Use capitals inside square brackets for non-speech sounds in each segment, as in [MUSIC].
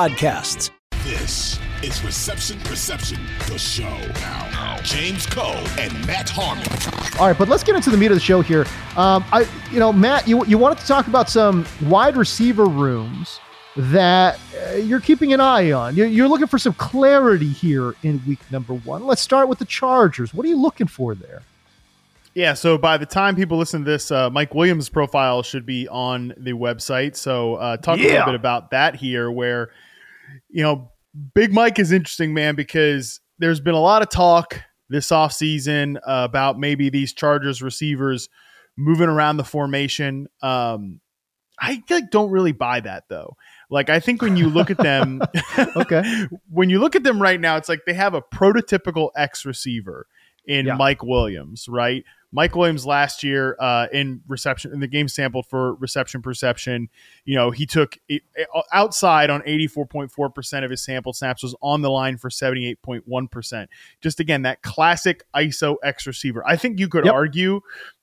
podcasts. This is Reception Perception, the show. Now, James Koh and Matt Harmon. All right, but let's get into the meat of the show here. Um, I, you know, Matt, you you wanted to talk about some wide receiver rooms that uh, you're keeping an eye on. You're, you're looking for some clarity here in week number one. Let's start with the Chargers. What are you looking for there? Yeah, so by the time people listen to this, uh, Mike Williams' profile should be on the website. So uh, talk yeah. a little bit about that here, where you know, Big Mike is interesting, man, because there's been a lot of talk this offseason uh, about maybe these Chargers receivers moving around the formation. Um, I like, don't really buy that though. Like I think when you look at them, [LAUGHS] okay, [LAUGHS] when you look at them right now, it's like they have a prototypical X receiver in yeah. Mike Williams, right? Mike Williams last year uh, in reception in the game sampled for reception perception, you know, he took it, outside on 84.4% of his sample snaps was on the line for 78.1%. Just again, that classic ISO X receiver. I think you could yep. argue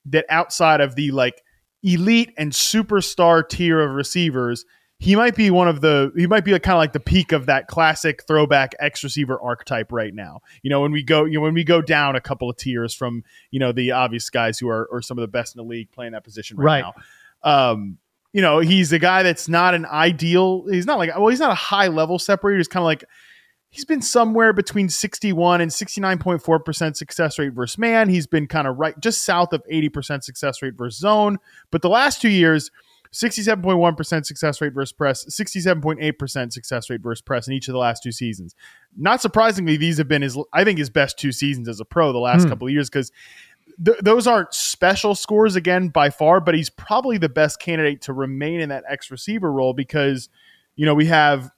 that outside of the like elite and superstar tier of receivers, he might be one of the he might be kind of like the peak of that classic throwback X receiver archetype right now. You know, when we go you know when we go down a couple of tiers from you know the obvious guys who are or some of the best in the league playing that position right, right. now. Um, you know, he's a guy that's not an ideal. He's not like well, he's not a high level separator. He's kind of like he's been somewhere between 61 and 69.4% success rate versus man. He's been kind of right just south of 80% success rate versus zone. But the last two years 67.1% success rate versus press, 67.8% success rate versus press in each of the last two seasons. Not surprisingly, these have been his, I think, his best two seasons as a pro the last hmm. couple of years because th- those aren't special scores again by far, but he's probably the best candidate to remain in that X receiver role because, you know, we have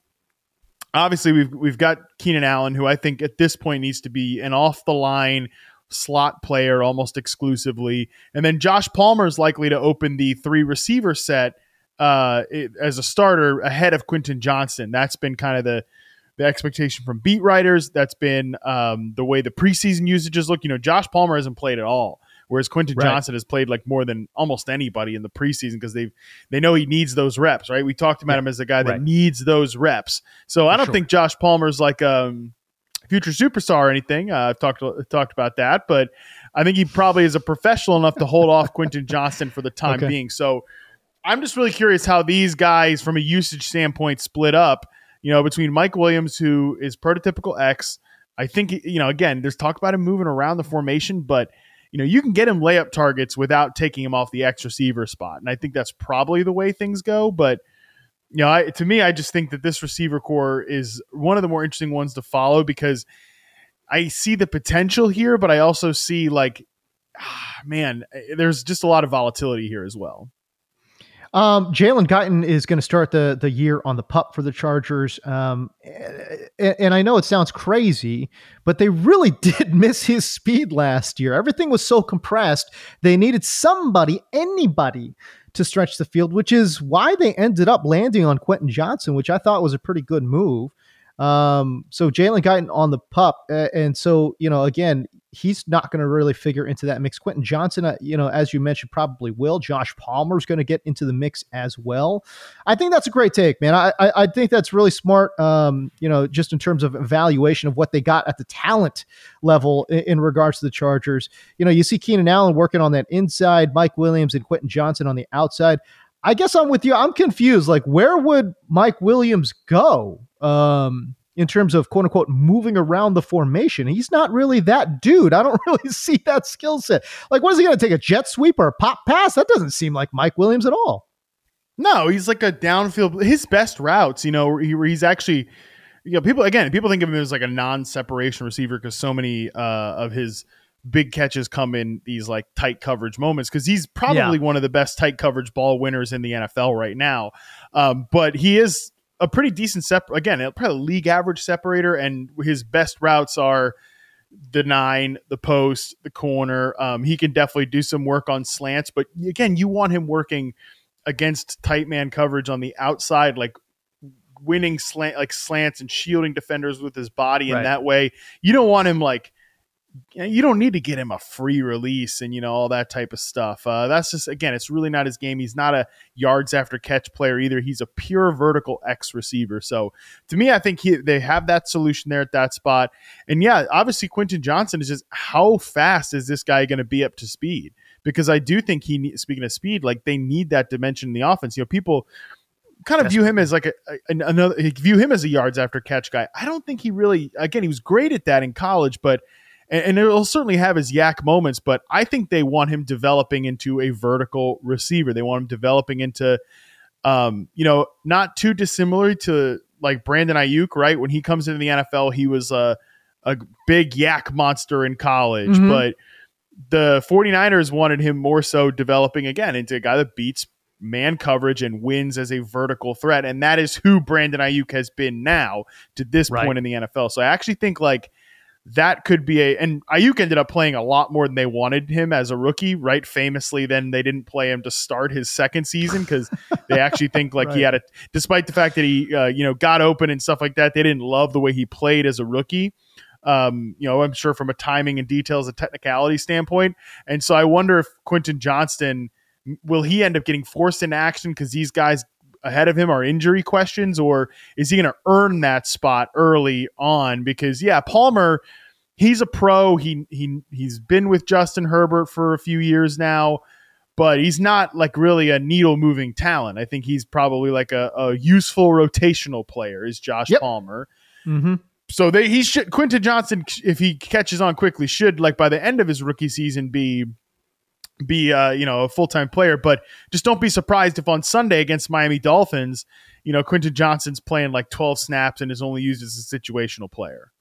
obviously we've we've got Keenan Allen, who I think at this point needs to be an off the line slot player almost exclusively. And then Josh Palmer is likely to open the three receiver set uh, it, as a starter ahead of Quentin Johnson. That's been kind of the the expectation from beat writers. That's been um, the way the preseason usages look. You know, Josh Palmer hasn't played at all, whereas Quentin right. Johnston has played like more than almost anybody in the preseason because they they know he needs those reps. Right? We talked about yeah. him as a guy that right. needs those reps. So I don't sure. think Josh Palmer's like um future superstar or anything. Uh, I've talked talked about that, but I think he probably is a professional enough to hold off Quentin Johnston for the time okay. being. So I'm just really curious how these guys, from a usage standpoint, split up. You know, between Mike Williams, who is prototypical X. I think you know. Again, there's talk about him moving around the formation, but you know you can get him layup targets without taking him off the X receiver spot, and I think that's probably the way things go. But you know, I, to me, I just think that this receiver corps is one of the more interesting ones to follow because I see the potential here, but I also see like, ah, man, there's just a lot of volatility here as well. Um, Jalen Guyton is going to start the the year on the pup for the Chargers, um, and, and, I know it sounds crazy, but they really [LAUGHS] did miss his speed last year. Everything was so compressed; they needed somebody, anybody, to stretch the field, which is why they ended up landing on Quentin Johnson, which I thought was a pretty good move. Um, so Jalen Guyton on the pup, and so you know, again, he's not going to really figure into that mix. Quentin Johnston, uh, you know, as you mentioned, probably will. Josh Palmer's going to get into the mix as well. I think that's a great take, man. I I, I think that's really smart. Um, you know, just in terms of evaluation of what they got at the talent level in, in regards to the Chargers. You know, you see Keenan Allen working on that inside, Mike Williams and Quentin Johnson on the outside. I guess I'm with you. I'm confused. Like, where would Mike Williams go um, in terms of quote unquote moving around the formation? He's not really that dude. I don't [LAUGHS] really see that skill set. Like, what is he going to take a jet sweep or a pop pass? That doesn't seem like Mike Williams at all. No, he's like a downfield. His best routes, you know, he, he's actually, you know, people again, people think of him as like a non-separation receiver because so many uh, of his big catches come in these like tight coverage moments because he's probably yeah. one of the best tight coverage ball winners in the NFL right now. Um, but he is a pretty decent sep again, probably league average separator, and his best routes are the nine, the post, the corner. Um, he can definitely do some work on slants, but again, you want him working against tight man coverage on the outside, like winning slant like slants and shielding defenders with his body right. in that way. You don't want him like you don't need to get him a free release and you know all that type of stuff. Uh, that's just again, it's really not his game. He's not a yards after catch player either. He's a pure vertical X receiver. So to me, I think he, they have that solution there at that spot. And yeah, obviously Quentin Johnson is just how fast is this guy going to be up to speed? because I do think he speaking of speed, like they need that dimension in the offense. You know, people kind of view him as like a, a, another view him as a yards after catch guy. I don't think he really again he was great at that in college, but and, and it'll certainly have his yak moments, but I think they want him developing into a vertical receiver. They want him developing into um, you know, not too dissimilar to like Brandon Aiyuk, right? When he comes into the NFL, he was a a big yak monster in college, mm-hmm. but the 49ers wanted him more so developing again into a guy that beats man coverage and wins as a vertical threat. And that is who Brandon Aiyuk has been now to this right. point in the NFL. So I actually think like that could be a and Aiyuk ended up playing a lot more than they wanted him as a rookie, right? Famously, then they didn't play him to start his second season because they actually [LAUGHS] think like right. he had a despite the fact that he uh, you know got open and stuff like that, they didn't love the way he played as a rookie um, you know, I'm sure from a timing and details and technicality standpoint. And so I wonder if Quentin Johnston will he end up getting forced into action because these guys ahead of him are injury questions, or is he going to earn that spot early on? Because yeah, Palmer, he's a pro. He he he's been with Justin Herbert for a few years now. But he's not like really a needle moving talent. I think he's probably like a, a useful rotational player. Is Josh yep. Palmer? Mm-hmm so they he should Quentin Johnston if he catches on quickly should like by the end of his rookie season be be uh, you know a full time player. But just don't be surprised if on Sunday against Miami Dolphins, you know Quentin Johnson's playing like twelve snaps and is only used as a situational player.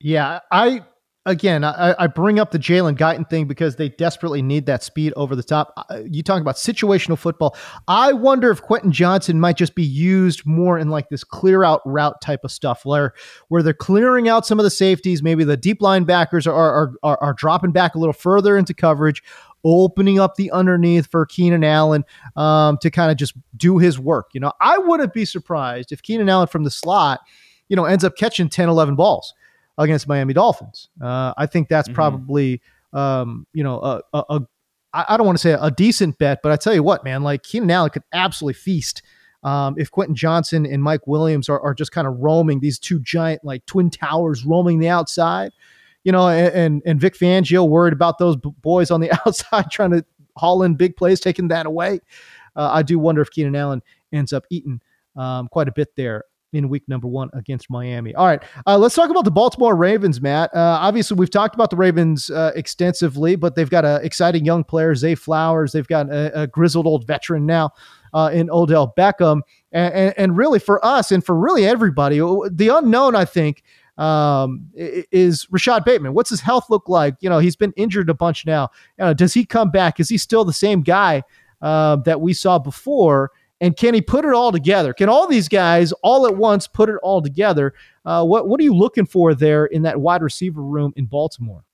Yeah, I again, I, I, bring up the Jalen Guyton thing because they desperately need that speed over the top. You talk about situational football. I wonder if Quentin Johnson might just be used more in like this clear out route type of stuff, where where they're clearing out some of the safeties. Maybe the deep linebackers are are, are, are dropping back a little further into coverage. Opening up the underneath for Keenan Allen um, to kind of just do his work. You know, I wouldn't be surprised if Keenan Allen from the slot, you know, ends up catching 10, 11 balls against Miami Dolphins. Uh, I think that's mm-hmm. probably um, you know a, a, a I don't want to say a decent bet, but I tell you what, man, like Keenan Allen could absolutely feast um, if Quentin Johnson and Mike Williams are, are just kind of roaming these two giant like twin towers roaming the outside. You know, and and, Vic Fangio worried about those boys on the [LAUGHS] outside trying to haul in big plays, taking that away. Uh, I do wonder if Keenan Allen ends up eating um, quite a bit there in week number one against Miami. All right, uh, let's talk about the Baltimore Ravens, Matt. Uh, obviously, we've talked about the Ravens uh, extensively, but they've got an exciting young player, Zay Flowers. They've got a, a grizzled old veteran now uh, in Odell Beckham. And, and, and, really, for us and for really everybody, the unknown, I think, um, is Rashod Bateman. What's his health look like? You know, he's been injured a bunch now. Does he come back? Is he still the same guy uh, that we saw before? And can he put it all together? Can all these guys all at once put it all together? Uh, what what are you looking for there in that wide receiver room in Baltimore?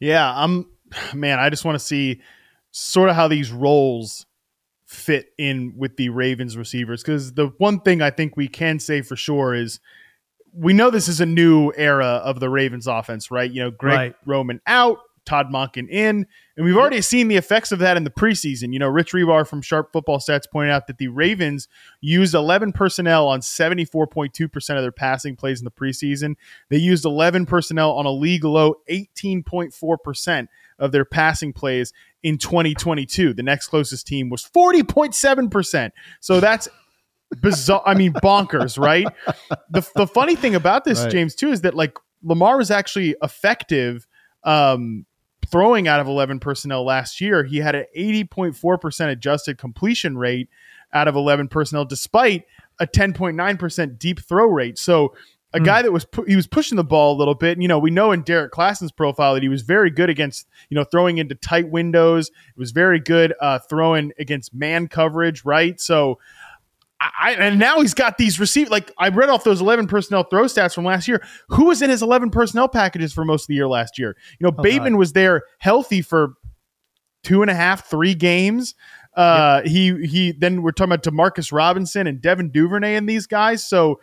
Yeah, I'm man. I just want to see sort of how these roles fit in with the Ravens receivers because the one thing I think we can say for sure is we know this is a new era of the Ravens offense, right? You know, Greg right. Roman out, Todd Monken in. And we've already seen the effects of that in the preseason. You know, Rich Hribar from Sharp Football Stats pointed out that the Ravens used 11 personnel on 74.2% of their passing plays in the preseason. They used 11 personnel on a league low 18.4% of their passing plays in 2022. The next closest team was 40.7%. So that's bizarre. I mean, bonkers, right? The, the funny thing about this, right. James, too, is that like Lamar was actually effective um, throwing out of 11 personnel last year. He had an 80.4% adjusted completion rate out of 11 personnel, despite a 10.9% deep throw rate. So a guy hmm. that was pu- he was pushing the ball a little bit. And, you know, we know in Derrik Klassen's profile that he was very good against you know throwing into tight windows. It was very good uh, throwing against man coverage, right? So. I, and now he's got these receive like I read off those 11 personnel throw stats from last year. Who was in his 11 personnel packages for most of the year last year? You know, oh, Bateman God. was there healthy for two and a half, three games. Uh, yep. He he. Then we're talking about Demarcus Robinson and Devin Duvernay and these guys. So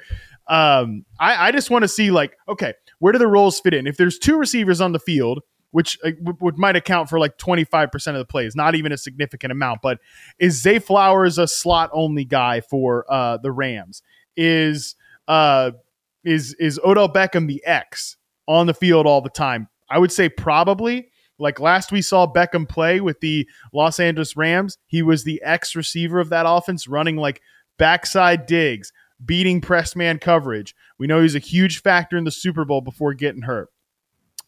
um, I, I just want to see like, okay, where do the roles fit in? If there's two receivers on the field, which uh, w- might account for like 25% of the plays, not even a significant amount, but is Zay Flowers a slot only guy for uh, the Rams? Is uh, is is Odell Beckham the X on the field all the time? I would say probably. Like last we saw Beckham play with the Los Angeles Rams, he was the X receiver of that offense, running like backside digs, beating press man coverage. We know he's a huge factor in the Super Bowl before getting hurt.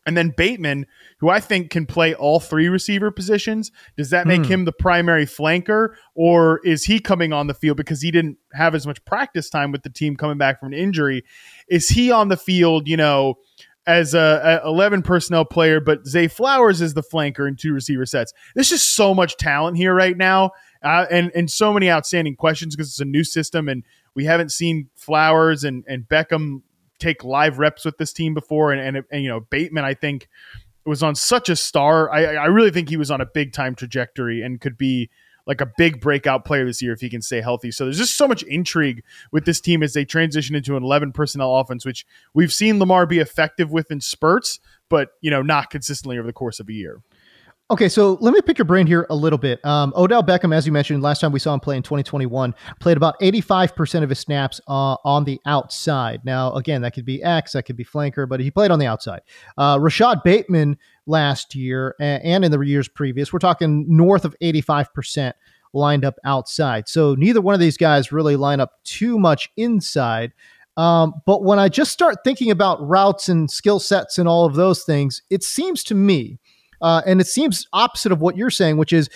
And then Bateman, who I think can play all three receiver positions, does that make hmm. him the primary flanker, or is he coming on the field because he didn't have as much practice time with the team coming back from an injury? Is he on the field, you know, as a, a 11 personnel player, but Zay Flowers is the flanker in two receiver sets? There's just so much talent here right now, uh, and and so many outstanding questions because it's a new system and we haven't seen Flowers and, and Beckham take live reps with this team before. And, and, and you know, Bateman, I think, was on such a star. I, I really think he was on a big time trajectory and could be like a big breakout player this year if he can stay healthy. So there's just so much intrigue with this team as they transition into an 11 personnel offense, which we've seen Lamar be effective with in spurts, but you know, not consistently over the course of a year. Okay, so let me pick your brain here a little bit. Um, Odell Beckham, as you mentioned, last time we saw him play in 2021, played about 85% of his snaps uh, on the outside. Now, again, that could be X, that could be flanker, but he played on the outside. Uh, Rashod Bateman last year and in the years previous, we're talking north of 85% lined up outside. So neither one of these guys really line up too much inside. Um, but when I just start thinking about routes and skill sets and all of those things, it seems to me – uh, and it seems opposite of what you're saying, which is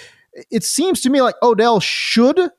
it seems to me like Odell should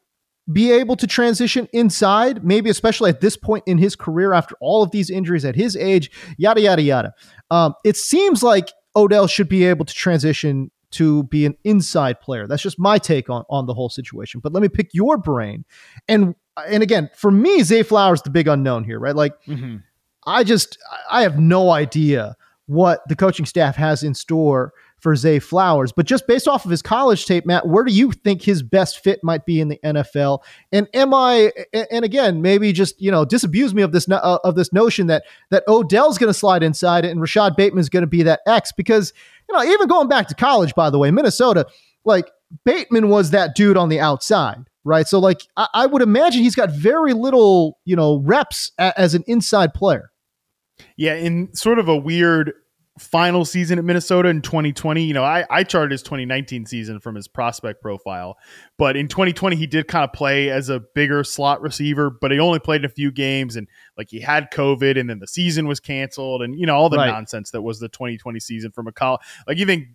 be able to transition inside, maybe especially at this point in his career after all of these injuries at his age, yada, yada, yada. Um, it seems like Odell should be able to transition to be an inside player. That's just my take on, on the whole situation. But let me pick your brain. And and again, for me, Zay Flowers is the big unknown here, right? Like mm-hmm. I just I have no idea what the coaching staff has in store for Zay Flowers. But just based off of his college tape, Matt, where do you think his best fit might be in the NFL? And am I? And again, maybe just you know disabuse me of this uh, of this notion that that Odell's going to slide inside and Rashod Bateman's going to be that X because you know even going back to college, by the way, Minnesota, like Bateman was that dude on the outside. Right. So, like, I, I would imagine he's got very little, you know, reps a, as an inside player. Yeah. In sort of a weird final season at Minnesota in 2020. You know, I, I charted his 2019 season from his prospect profile, but in 2020 he did kind of play as a bigger slot receiver, but he only played in a few games and like he had COVID and then the season was canceled and you know all the right. nonsense that was the 2020 season from a college. Like you think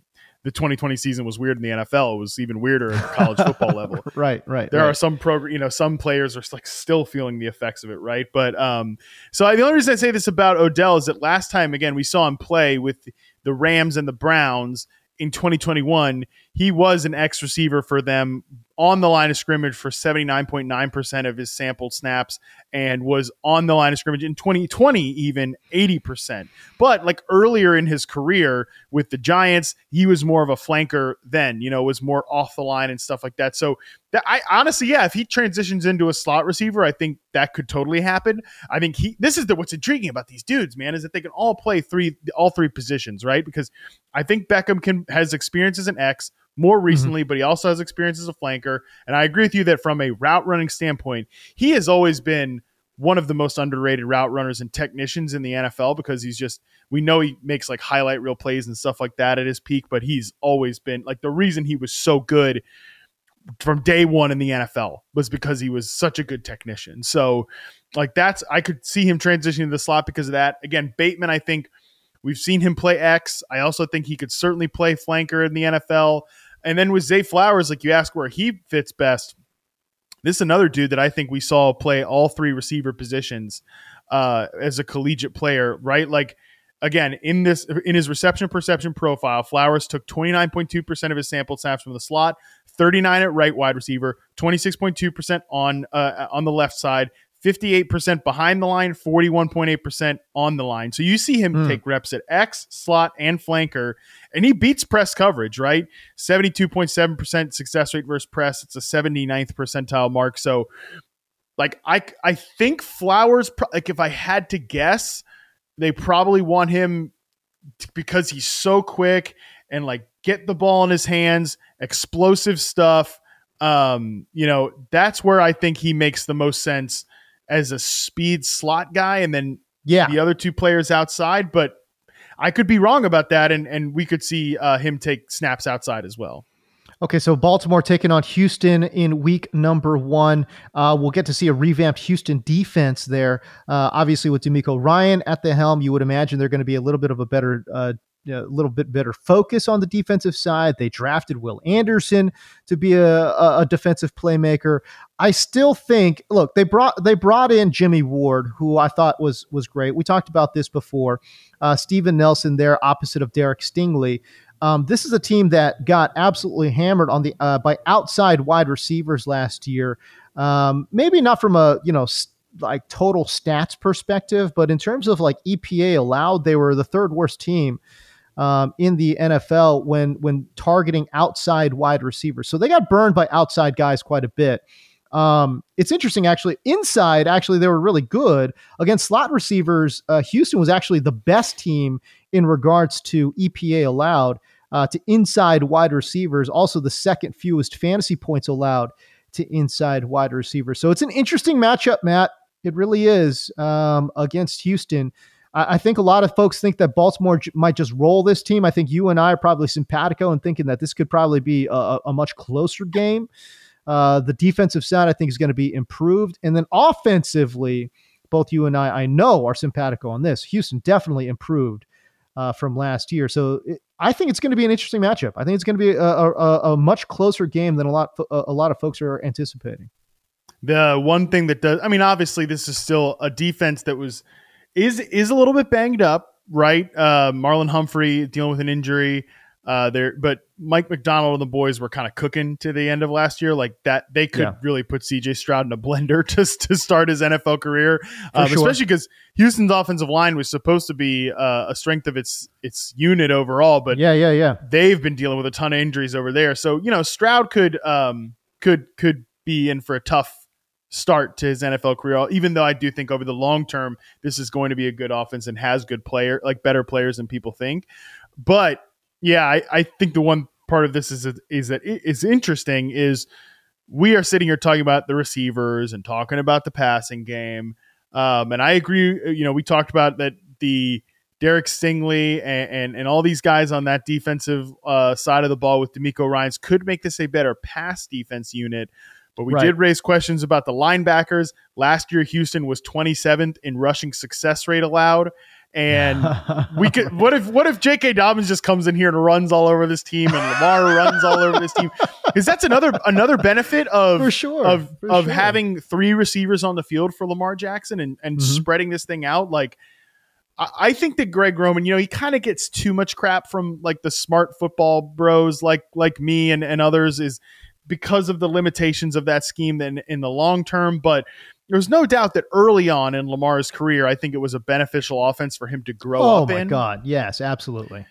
the 2020 season was weird in the NFL. It was even weirder at the college football [LAUGHS] level. Right, right. There right. are some program, you know, some players are like still feeling the effects of it, right? But um, so I, the only reason I say this about Odell is that last time again we saw him play with the Rams and the Browns in 2021, he was an ex receiver for them on the line of scrimmage for 79.9% of his sampled snaps and was on the line of scrimmage in 2020 even 80%. But like earlier in his career with the Giants, he was more of a flanker then, you know, was more off the line and stuff like that. So that I honestly, yeah, if he transitions into a slot receiver, I think that could totally happen. I think he this is the what's intriguing about these dudes, man, is that they can all play three all three positions, right? Because I think Beckham can has experience as an X more mm-hmm. recently, mm-hmm. but he also has experience as a flanker. And I agree with you that from a route running standpoint, he has always been one of the most underrated route runners and technicians in the NFL because he's just we know he makes like highlight reel plays and stuff like that at his peak, but he's always been like the reason he was so good from day one in the NFL was because he was such a good technician. So, like that's I could see him transitioning to the slot because of that. Again, Bateman, I think we've seen him play X. I also think he could certainly play flanker in the NFL. And then with Zay Flowers, like you ask where he fits best. This is another dude that I think we saw play all three receiver positions uh, as a collegiate player, right? Like again, in this in his reception perception profile, Flowers took 29.2% of his sample snaps from the slot, 39 at right wide receiver, 26.2% on uh, on the left side, 58% behind the line, 41.8% on the line. So you see him mm. take reps at X, slot, and flanker, and he beats press coverage, right? 72.7% success rate versus press. It's a 79th percentile mark. So, like, I, I think Flowers, like, if I had to guess, they probably want him because he's so quick and, like, get the ball in his hands, explosive stuff. Um, you know, that's where I think he makes the most sense as a speed slot guy, and then yeah, the other two players outside. But I could be wrong about that, and and we could see uh, him take snaps outside as well. Okay, so Baltimore taking on Houston in week number one. Uh, we'll get to see a revamped Houston defense there. Uh, obviously, with DeMeco Ryan at the helm, you would imagine they're going to be a little bit of a better uh, a little bit better focus on the defensive side. They drafted Will Anderson to be a, a, defensive playmaker. I still think, look, they brought they brought in Jimmy Ward, who I thought was was great. We talked about this before. Uh, Steven Nelson there, opposite of Derek Stingley. Um, this is a team that got absolutely hammered on the uh, by outside wide receivers last year. Um, maybe not from a you know. St- like total stats perspective, but in terms of like EPA allowed, they were the third worst team um, in the NFL when when targeting outside wide receivers. So they got burned by outside guys quite a bit. Um, it's interesting, actually. Inside, actually, they were really good against slot receivers. Uh, Houston was actually the best team in regards to EPA allowed uh, to inside wide receivers. Also, the second fewest fantasy points allowed to inside wide receivers. So it's an interesting matchup, Matt. It really is um, against Houston. I, I think a lot of folks think that Baltimore j- might just roll this team. I think you and I are probably simpatico and thinking that this could probably be a, a much closer game. Uh, the defensive side, I think, is going to be improved. And then offensively, both you and I, I know, are simpatico on this. Houston definitely improved uh, from last year. So it, I think it's going to be an interesting matchup. I think it's going to be a, a, a, much closer game than a lot a lot of folks are anticipating. The one thing that does, I mean, obviously, this is still a defense that was is is a little bit banged up, right? Uh, Marlon Humphrey dealing with an injury. Uh, there, but Mike McDonald and the boys were kind of cooking to the end of last year, like that. They could yeah. really put CJ Stroud in a [LAUGHS] blender to to start his NFL career, um, sure. especially because Houston's offensive line was supposed to be uh, a strength of its its unit overall. But yeah, yeah, yeah, they've been dealing with a ton of injuries over there. So you know, Stroud could um could could be in for a tough start to his NFL career. Even though I do think over the long term, this is going to be a good offense and has good player, like better players than people think. But yeah, I, I think the one part of this is is that is interesting is we are sitting here talking about the receivers and talking about the passing game. Um, and I agree. You know, we talked about that the Derek Stingley and, and, and all these guys on that defensive uh, side of the ball with DeMeco Ryans could make this a better pass defense unit. But we right. did raise questions about the linebackers. Last year, Houston was 27th in rushing success rate allowed. And [LAUGHS] we could what if what if J.K. Dobbins just comes in here and runs all over this team and Lamar [LAUGHS] runs all over this team? Because that's another another benefit of for sure of for of sure. having three receivers on the field for Lamar Jackson and, and mm-hmm. spreading this thing out. Like I think that Greg Roman, you know, he kind of gets too much crap from like the smart football bros like like me and, and others is because of the limitations of that scheme in, in the long term. But there's no doubt that early on in Lamar's career, I think it was a beneficial offense for him to grow oh up in. Oh my God. Yes, absolutely.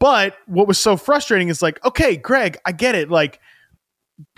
But what was so frustrating is like, okay, Greg, I get it. Like,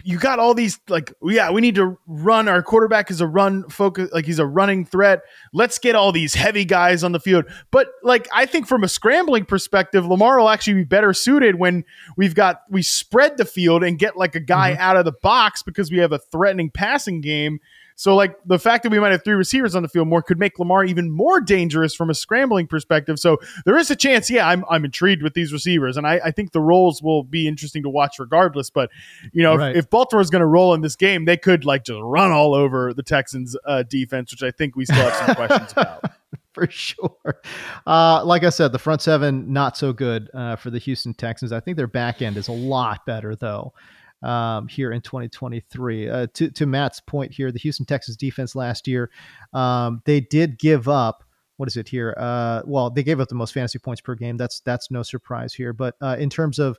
you got all these like yeah we need to run our quarterback is a run focus like he's a running threat let's get all these heavy guys on the field but like i think from a scrambling perspective lamar will actually be better suited when we've got we spread the field and get like a guy mm-hmm. out of the box because we have a threatening passing game So like the fact that we might have three receivers on the field more could make Lamar even more dangerous from a scrambling perspective. So there is a chance. Yeah, I'm I'm intrigued with these receivers, and I, I think the roles will be interesting to watch regardless. But you know, right. if, if Baltimore is going to roll in this game, they could like just run all over the Texans uh, defense, which I think we still have some questions about. [LAUGHS] for sure. Uh, like I said, the front seven not so good uh, for the Houston Texans. I think their back end is a lot better though. Um, here in 2023. Uh, to to Matt's point here, the Houston Texas defense last year, um, they did give up. What is it here? Uh, well, they gave up the most fantasy points per game. That's that's no surprise here. But uh, in terms of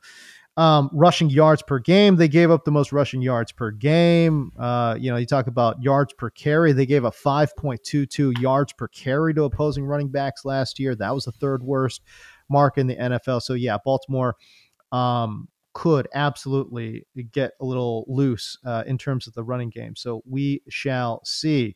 um, rushing yards per game, they gave up the most rushing yards per game. Uh, you know, you talk about yards per carry. They gave up 5.22 yards per carry to opposing running backs last year. That was the third worst mark in the NFL. So, yeah, Baltimore um, could absolutely get a little loose uh, in terms of the running game. So, we shall see.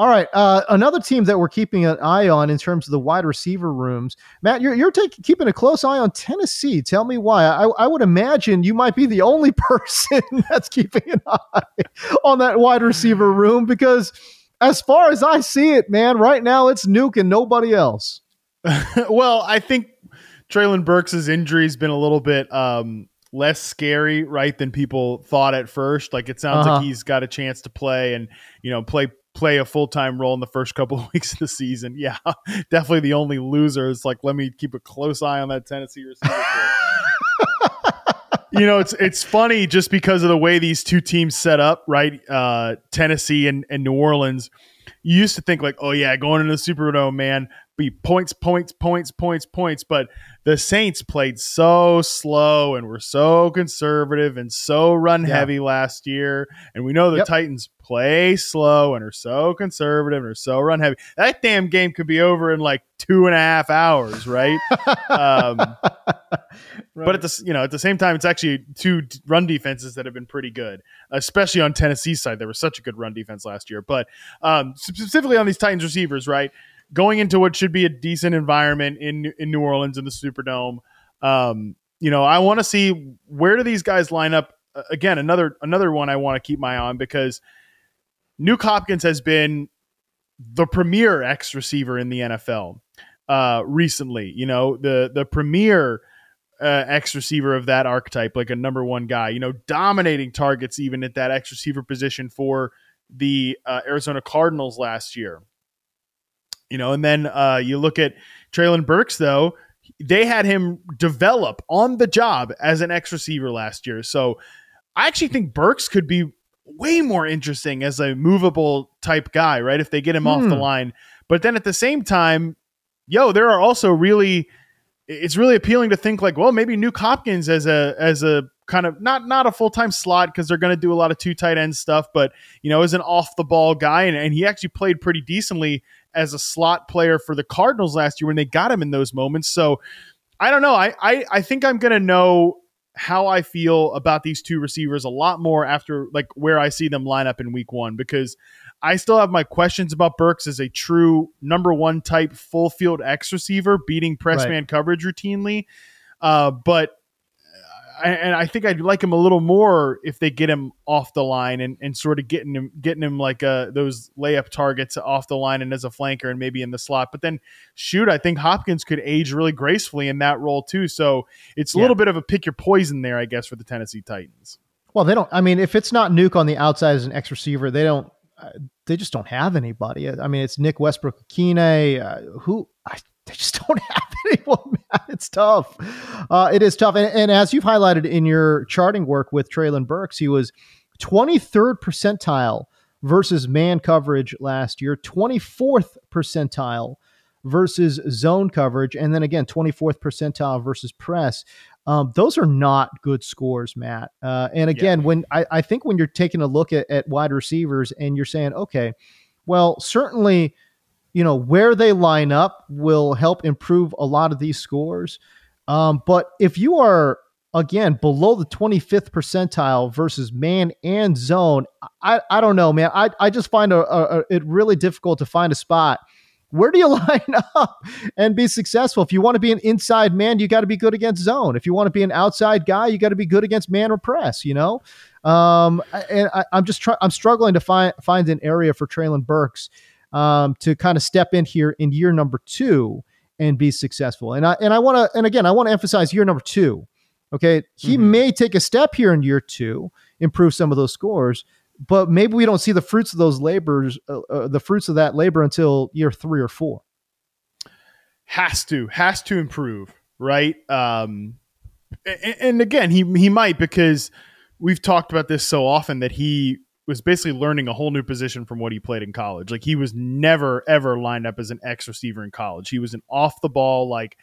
All right, uh, another team that we're keeping an eye on in terms of the wide receiver rooms. Matt, you're you're taking keeping a close eye on Tennessee. Tell me why. I, I would imagine you might be the only [LAUGHS] person that's keeping an eye on that wide receiver room because, as far as I see it, man, right now it's Nuke and nobody else. [LAUGHS] well, I think Treylon Burks' injury has been a little bit um, less scary, right, than people thought at first. Like it sounds uh-huh. like he's got a chance to play and you know play play a full time role in the first couple [LAUGHS] of weeks of the season. Yeah, [LAUGHS] definitely the only loser. It's like let me keep a close eye on that Tennessee receiver. [LAUGHS] you know, it's it's funny just because of the way these two teams set up, right? Uh, Tennessee and, and New Orleans. You used to think like, oh yeah, going into the Superdome, man, be points, points, points, points, points. But the Saints played so slow and were so conservative and so run yeah. heavy last year. And we know the yep. Titans play slow and are so conservative and are so run heavy. That damn game could be over in like two and a half hours, right? um, right. [LAUGHS] But at the you know at the same time, it's actually two run defenses that have been pretty good, especially on Tennessee's side. There was such a good run defense last year, but um, specifically on these Titans receivers, right? Going into what should be a decent environment in in New Orleans in the Superdome. Um, you know, I want to see where do these guys line up. Again, another another one I want to keep my eye on because Nuke Hopkins has been the premier X receiver in the NFL uh, recently. You know, the the premier uh, X receiver of that archetype, like a number one guy. You know, dominating targets even at that X receiver position for the uh, Arizona Cardinals last year. You know, and then uh, you look at Treylon Burks, though, they had him develop on the job as an X receiver last year. So I actually think Burks could be way more interesting as a movable type guy, right? If they get him hmm. off the hmm. line. But then at the same time, yo, there are also really it's really appealing to think like, well, maybe Nuke Hopkins as a as a kind of not not a full time slot because they're going to do a lot of two tight end stuff, but you know, as an off the ball guy, and, and he actually played pretty decently as a slot player for the Cardinals last year when they got him in those moments. So I don't know. I I, I think I'm going to know how I feel about these two receivers a lot more after like where I see them line up in week one because I still have my questions about Burks as a true number one type full field X receiver beating press right. man coverage routinely. Uh, but and I think I'd like him a little more if they get him off the line and, and sort of getting him getting him like uh, those layup targets off the line and as a flanker and maybe in the slot. But then shoot, I think Hopkins could age really gracefully in that role too. So it's a yeah. little bit of a pick your poison there, I guess, for the Tennessee Titans. Well, they don't. I mean, if it's not Nuke on the outside as an X receiver, they don't. Uh, they just don't have anybody. I mean, it's Nick Westbrook-Ikhine, uh, who I, they just [LAUGHS] don't have anyone. Man. It's tough. Uh, it is tough. And, and, as you've highlighted in your charting work with Treylon Burks, he was 23rd percentile versus man coverage last year, 24th percentile versus zone coverage, and then again, 24th percentile versus press. Um, those are not good scores, Matt. Uh, and again, yeah. when I, I, think when you're taking a look at, at wide receivers and you're saying, okay, well, certainly, you know, where they line up will help improve a lot of these scores. Um, but if you are again below the 25th percentile versus man and zone, I, I don't know, man. I, I just find a, a, a it really difficult to find a spot where do you [LAUGHS] line up and be successful? If you want to be an inside man, you got to be good against zone. If you want to be an outside guy, you got to be good against man or press. You know, um, and I, am just trying. I'm struggling to find find an area for Treylon Burks um, to kind of step in here in year number two and be successful. And I and I want to and again I want to emphasize year number two. Okay, he mm-hmm. may take a step here in year two, improve some of those scores, but maybe we don't see the fruits of those labors, uh, uh, the fruits of that labor until year three or four. Has to, has to improve, right? Um, and, and again, he he might because we've talked about this so often that he was basically learning a whole new position from what he played in college. Like he was never ever lined up as an X receiver in college. He was an off the ball like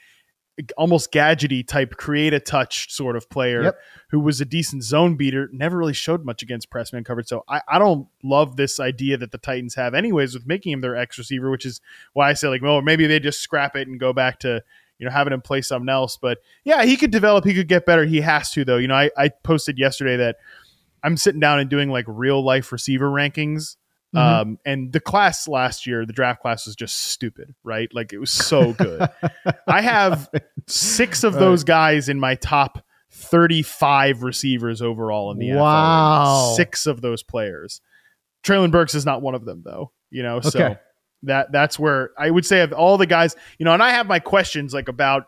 almost gadgety type create a touch sort of player yep. who was a decent zone beater never really showed much against press man coverage so I, I don't love this idea that the titans have anyways with making him their x receiver which is why i say like well maybe they just scrap it and go back to you know having him play something else but yeah he could develop he could get better he has to though you know i, I posted yesterday that i'm sitting down and doing like real life receiver rankings Mm-hmm. Um, and the class last year, the draft class was just stupid, right? Like it was so good. [LAUGHS] I have six of those guys in my top 35 receivers overall in the wow. NFL. Wow. Six of those players. Treylon Burks is not one of them though, you know, so that that's where I would say of all the guys, you know, and I have my questions like about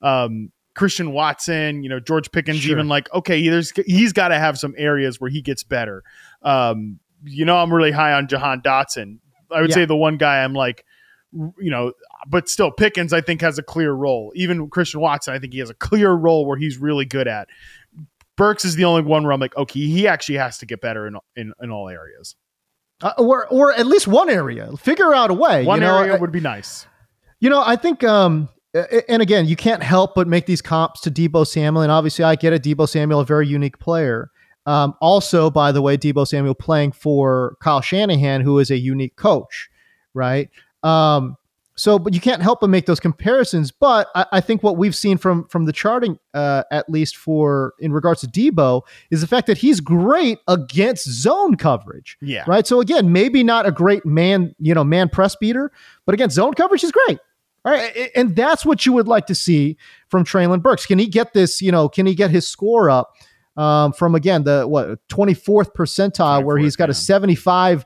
um, Christian Watson, you know, George Pickens, sure. even like, okay, there's he's got to have some areas where he gets better. Um, you know, I'm really high on Jahan Dotson. I would yeah. say the one guy I'm like, you know, but still Pickens, I think has a clear role. Even Christian Watson, I think he has a clear role where he's really good at. Burks is the only one where I'm like, okay, he actually has to get better in in, in all areas, uh, or or at least one area. Figure out a way. One you know, area would be nice. You know, I think um, and again, you can't help but make these comps to Deebo Samuel. And obviously, I get it. Deebo Samuel, a very unique player. Um, also, by the way, Deebo Samuel playing for Kyle Shanahan, who is a unique coach, right? Um, so, but you can't help but make those comparisons. But I, I think what we've seen from from the charting, uh, at least for in regards to Deebo, is the fact that he's great against zone coverage. Yeah. Right. So again, maybe not a great man, you know, man press beater, but against zone coverage, he's great. All right. And that's what you would like to see from Treylon Burks. Can he get this, you know, can he get his score up um, from again the what 24th percentile 24th, where he's got a 75%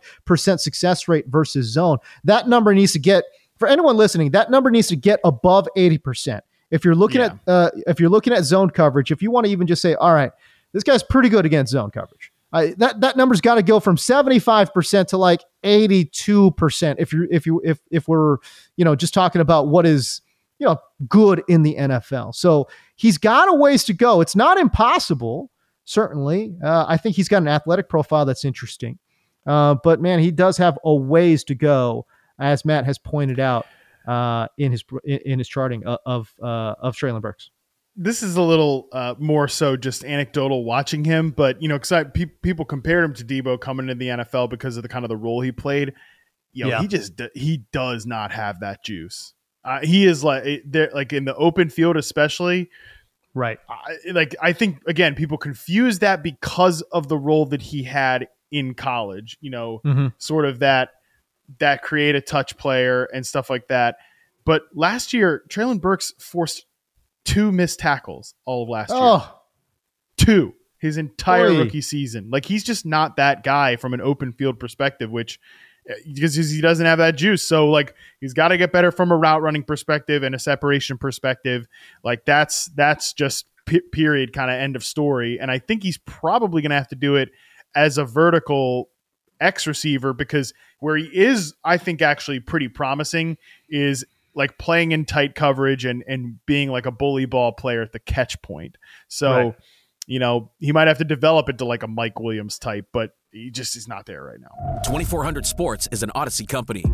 success rate versus zone. That number needs to get for anyone listening, that number needs to get above 80%. If you're looking yeah. at uh, if you're looking at zone coverage, if you want to even just say, all right, this guy's pretty good against zone coverage. That that number's got to go from 75% to like 82% if you if you if if we're you know just talking about what is you know good in the NFL. So he's got a ways to go. It's not impossible certainly. Uh, I think he's got an athletic profile that's interesting. Uh, but man, he does have a ways to go, as Matt has pointed out uh, in his in his charting of uh, of Treylon Burks. This is a little uh, more so just anecdotal watching him, but you know, because pe- people compared him to Deebo coming into the NFL because of the kind of the role he played. You know, yeah. he just he does not have that juice. Uh, he is like eh, there, like in the open field, especially Right. I, like I think again, people confuse that because of the role that he had in college. You know, mm-hmm. sort of that that create a touch player and stuff like that. But last year, Treylon Burks forced two missed tackles all of last oh. year. Two his entire Oy. rookie season. Like he's just not that guy from an open field perspective, which eh, because he doesn't have that juice. So like he's got to get better from a route running perspective and a separation perspective. Like that's that's just p- period kind of end of story. And I think he's probably going to have to do it as a vertical X receiver because where he is, I think actually pretty promising is like playing in tight coverage and and being like a bully ball player at the catch point. So. Right. You know, he might have to develop it to like a Mike Williams type, but he just is not there right now. 2400 Sports is an Audacy company.